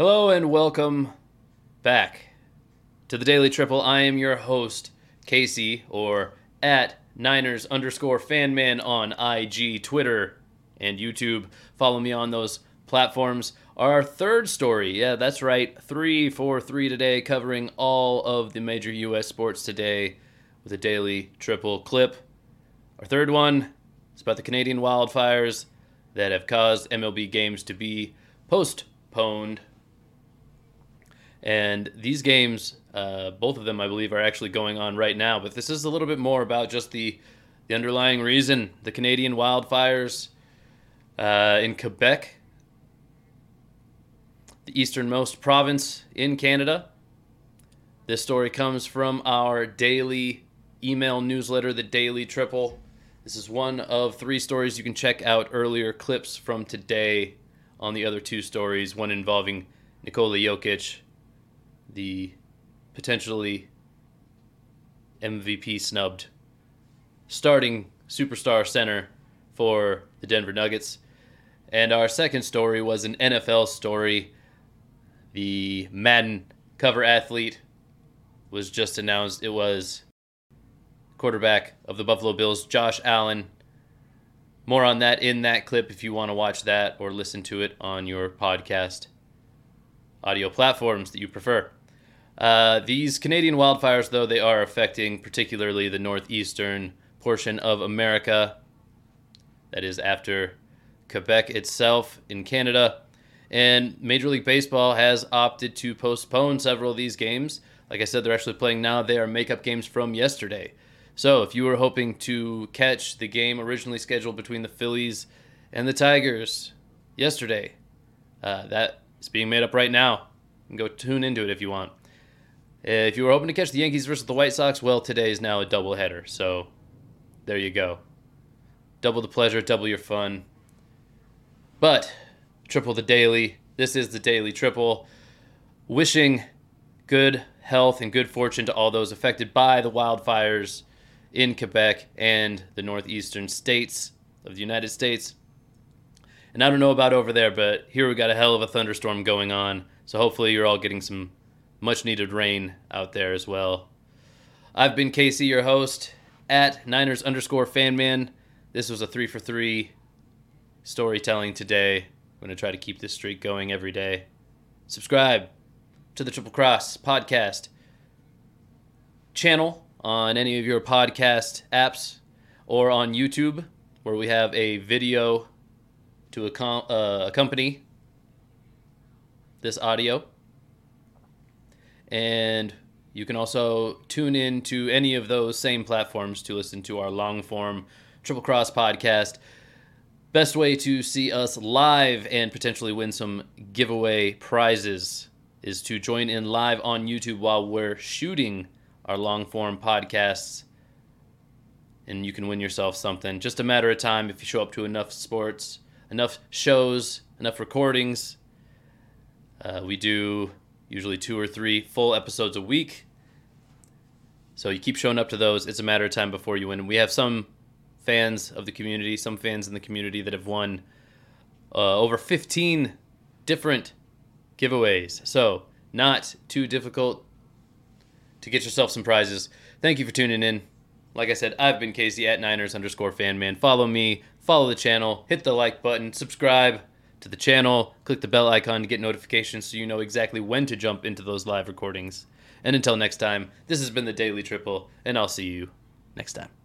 Hello and welcome back to the Daily Triple. I am your host, Casey, or at Niners underscore fanman on IG, Twitter, and YouTube. Follow me on those platforms. Our third story, yeah, that's right, three three today, covering all of the major U.S. sports today with a Daily Triple clip. Our third one is about the Canadian wildfires that have caused MLB games to be postponed. And these games, uh, both of them, I believe, are actually going on right now. But this is a little bit more about just the, the underlying reason the Canadian wildfires uh, in Quebec, the easternmost province in Canada. This story comes from our daily email newsletter, the Daily Triple. This is one of three stories you can check out earlier clips from today on the other two stories, one involving Nikola Jokic, the potentially MVP snubbed starting superstar center for the Denver Nuggets. And our second story was an NFL story. The Madden cover athlete was just announced. It was quarterback of the Buffalo Bills, Josh Allen. More on that in that clip if you want to watch that or listen to it on your podcast audio platforms that you prefer. Uh, these Canadian wildfires, though, they are affecting particularly the northeastern portion of America. That is after Quebec itself in Canada. And Major League Baseball has opted to postpone several of these games. Like I said, they're actually playing now. They are makeup games from yesterday. So if you were hoping to catch the game originally scheduled between the Phillies and the Tigers yesterday, uh, that is being made up right now. You can go tune into it if you want. Uh, if you were hoping to catch the Yankees versus the White Sox, well, today is now a doubleheader. So there you go. Double the pleasure, double your fun. But triple the daily. This is the daily triple. Wishing good health and good fortune to all those affected by the wildfires in Quebec and the northeastern states of the United States. And I don't know about over there, but here we got a hell of a thunderstorm going on. So hopefully you're all getting some much needed rain out there as well. I've been Casey, your host at Niners underscore fanman. This was a three for three storytelling today. I'm going to try to keep this streak going every day. Subscribe to the Triple Cross podcast channel on any of your podcast apps or on YouTube, where we have a video to uh, accompany this audio. And you can also tune in to any of those same platforms to listen to our long form Triple Cross podcast. Best way to see us live and potentially win some giveaway prizes is to join in live on YouTube while we're shooting our long form podcasts. And you can win yourself something. Just a matter of time if you show up to enough sports, enough shows, enough recordings. Uh, we do usually two or three full episodes a week. So you keep showing up to those. It's a matter of time before you win. We have some fans of the community, some fans in the community that have won uh, over 15 different giveaways. So not too difficult to get yourself some prizes. Thank you for tuning in. Like I said, I've been Casey at Niners underscore fan man. Follow me, follow the channel, hit the like button, subscribe to the channel, click the bell icon to get notifications so you know exactly when to jump into those live recordings. And until next time, this has been the Daily Triple, and I'll see you next time.